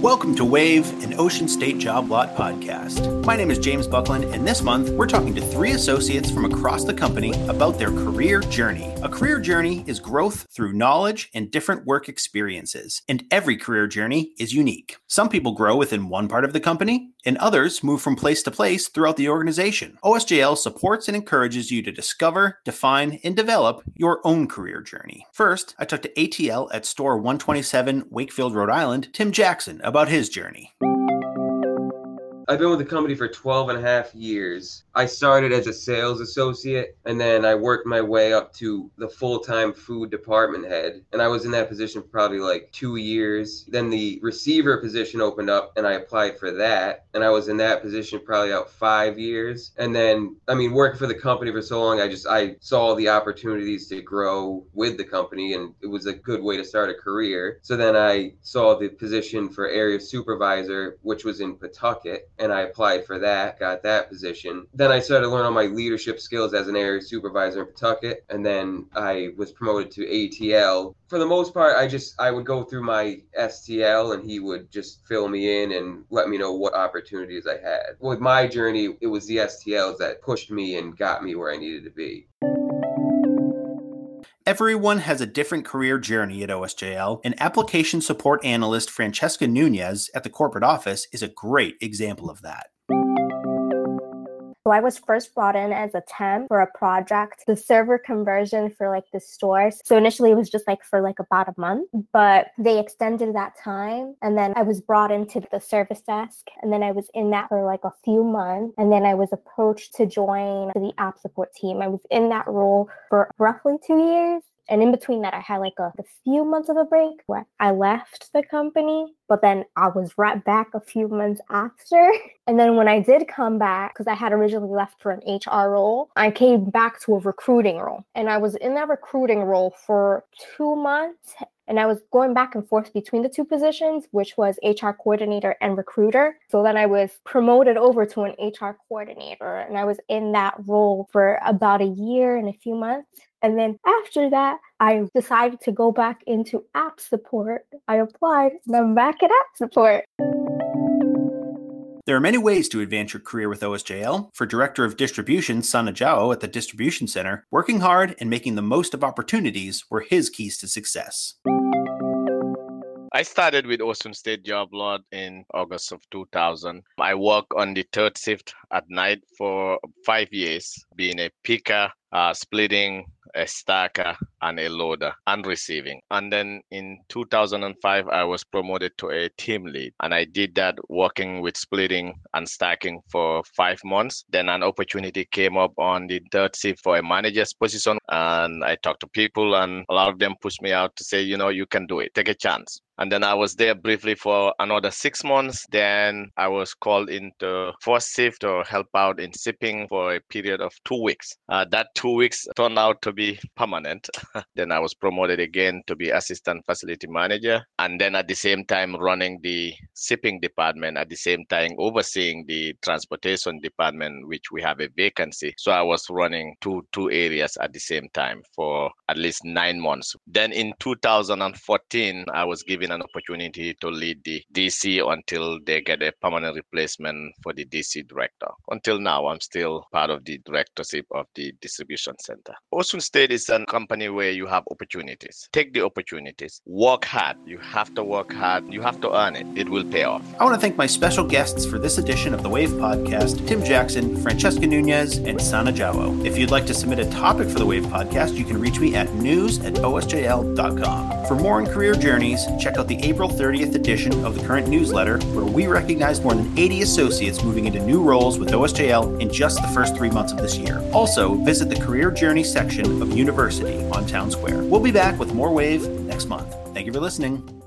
Welcome to Wave, an Ocean State Job Lot podcast. My name is James Buckland, and this month we're talking to three associates from across the company about their career journey. A career journey is growth through knowledge and different work experiences, and every career journey is unique. Some people grow within one part of the company, and others move from place to place throughout the organization. OSJL supports and encourages you to discover, define, and develop your own career journey. First, I talked to ATL at store 127 Wakefield, Rhode Island, Tim Jackson, about his journey. I've been with the company for 12 and a half years. I started as a sales associate and then I worked my way up to the full time food department head. And I was in that position for probably like two years. Then the receiver position opened up and I applied for that. And I was in that position probably out five years. And then, I mean, working for the company for so long, I just, I saw the opportunities to grow with the company and it was a good way to start a career. So then I saw the position for area supervisor, which was in Pawtucket and I applied for that, got that position. Then I started to learn all my leadership skills as an area supervisor in Pawtucket, and then I was promoted to ATL. For the most part, I just I would go through my STL, and he would just fill me in and let me know what opportunities I had. With my journey, it was the STLs that pushed me and got me where I needed to be. Everyone has a different career journey at OSJL, and application support analyst Francheska Nunez at the corporate office is a great example of that. So I was first brought in as a temp for a project, the server conversion for like the stores. So initially it was just like for like about a month, but they extended that time. And then I was brought into the service desk and then I was in that for like a few months. And then I was approached to join the app support team. I was in that role for roughly two years. And in between that, I had like a, a, few months of a break where I left the company, but then I was right back a few months after. And then when I did come back, because I had originally left for an HR role, I came back to a recruiting role. And I was in that recruiting role for two months. And I was going back and forth between the two positions, which was HR coordinator and recruiter. So then I was promoted over to an HR coordinator, and I was in that role for about a year and a few months. And then after that, I decided to go back into app support. I applied and I'm back at app support. There are many ways to advance your career with OSJL. For Director of Distribution, Sanna Jawo at the Distribution Center, working hard and making the most of opportunities were his keys to success. I started with Ocean State Job Lot in August of 2000. I worked on the third shift at night for five years, being a picker, uh, splitting a stacker and a loader and receiving. And then in 2005, I was promoted to a team lead. And I did that working with splitting and stacking for five months. Then an opportunity came up on the third shift for a manager's position. And I talked to people, and a lot of them pushed me out to say, you know, you can do it, take a chance. And then I was there briefly for another six months. Then I was called into first shift or help out in shipping for a period of two weeks. Uh, that two weeks turned out to be permanent. then I was promoted again to be assistant facility manager. And then at the same time, running the shipping department, at the same time, overseeing the transportation department, which we have a vacancy. So I was running two, two areas at the same time for at least nine months. Then in 2014, I was given an opportunity to lead the DC until they get a permanent replacement for the DC director. Until now, I'm still part of the directorship of the distribution center. Ocean State is a company where you have opportunities. Take the opportunities. Work hard. You have to work hard. You have to earn it. It will pay off. I want to thank my special guests for this edition of the Wave Podcast Tim Jackson, Francheska Nunez, and Sanna Jawo. If you'd like to submit a topic for the Wave Podcast, you can reach me at news at osjl.com. For more on career journeys, check out the April 30th edition of the current newsletter, where we recognize more than 80 associates moving into new roles with OSJL in just the first three months of this year. Also, visit the Career Journey section of University on Town Square. We'll be back with more Wave next month. Thank you for listening.